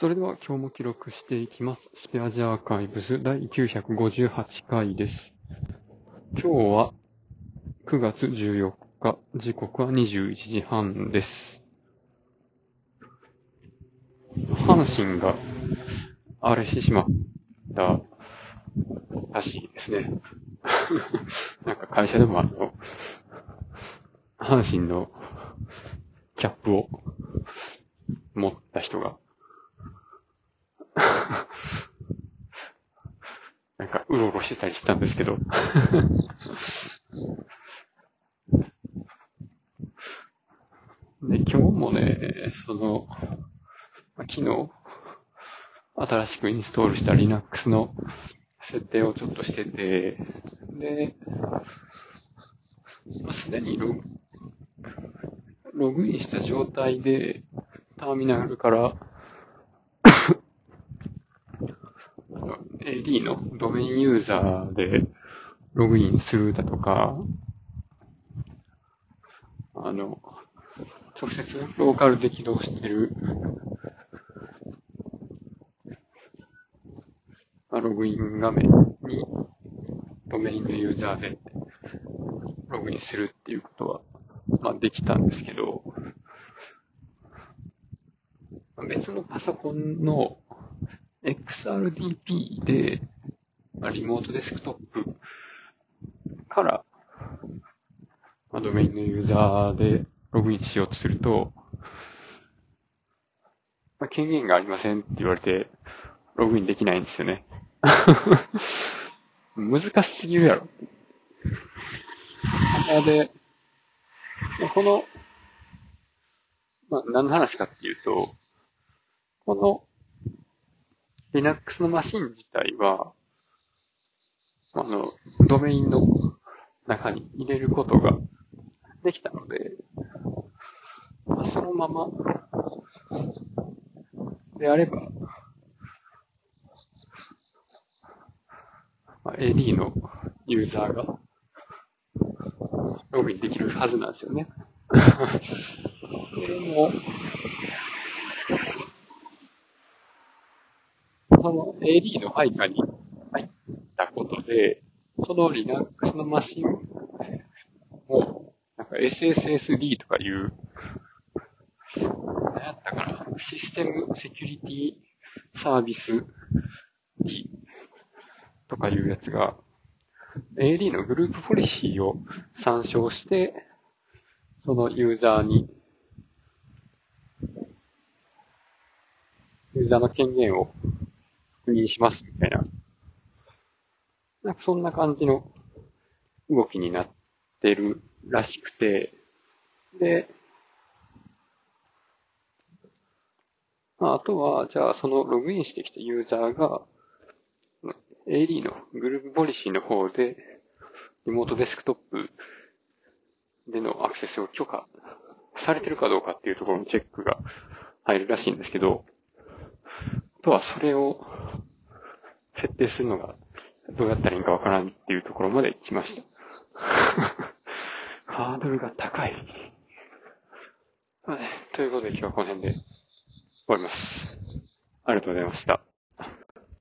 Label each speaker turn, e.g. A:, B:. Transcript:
A: それでは今日も記録していきます。スペアジアーカイブス第958回です。今日は9月14日、時刻は21時半です。阪神があれしてしまったらしいですね。なんか会社でもあの、阪神のキャップを持った人が、なんか、うろうろしてたりしたんですけど。で、今日もね、その、昨日、新しくインストールした Linux の設定をちょっとしてて、で、すでにログログインした状態で、ターミナルから、あの AD のドメインユーザーでログインするだとか、あの、直接ローカルで起動してる、まあログイン画面にドメインのユーザーでログインするっていうことは、まあできたんですけど、別のパソコンの XRDP で、まあ、リモートデスクトップから、まあ、ドメインのユーザーでログインしようとすると、まあ、権限がありませんって言われて、ログインできないんですよね。難しすぎるやろ。なので、この、まあ、何の話かっていうと、この Linux のマシン自体は、あの、ドメインの中に入れることができたので、まあそのままであれば、まあ AD のユーザーがログインできるはずなんですよね。でも、その AD の配下に入ったことで、その Linux のマシンも、なんか SSSD とかいう、何やったかな、システムセキュリティサービス D とかいうやつが、AD のグループポリシーを参照して、そのユーザーに、ユーザーの権限を認しますみたいな。なんかそんな感じの動きになってるらしくて、で、まああとは、じゃあそのログインしてきたユーザーが、AD のグループポリシーの方で、リモートデスクトップでのアクセスを許可されてるかどうかっていうところのチェックが入るらしいんですけど、あとはそれを設定するのがどうやったらいいかわからんっていうところまで来ました。ハードルが高い。はいということで今日はこの辺で終わります。ありがとうございました。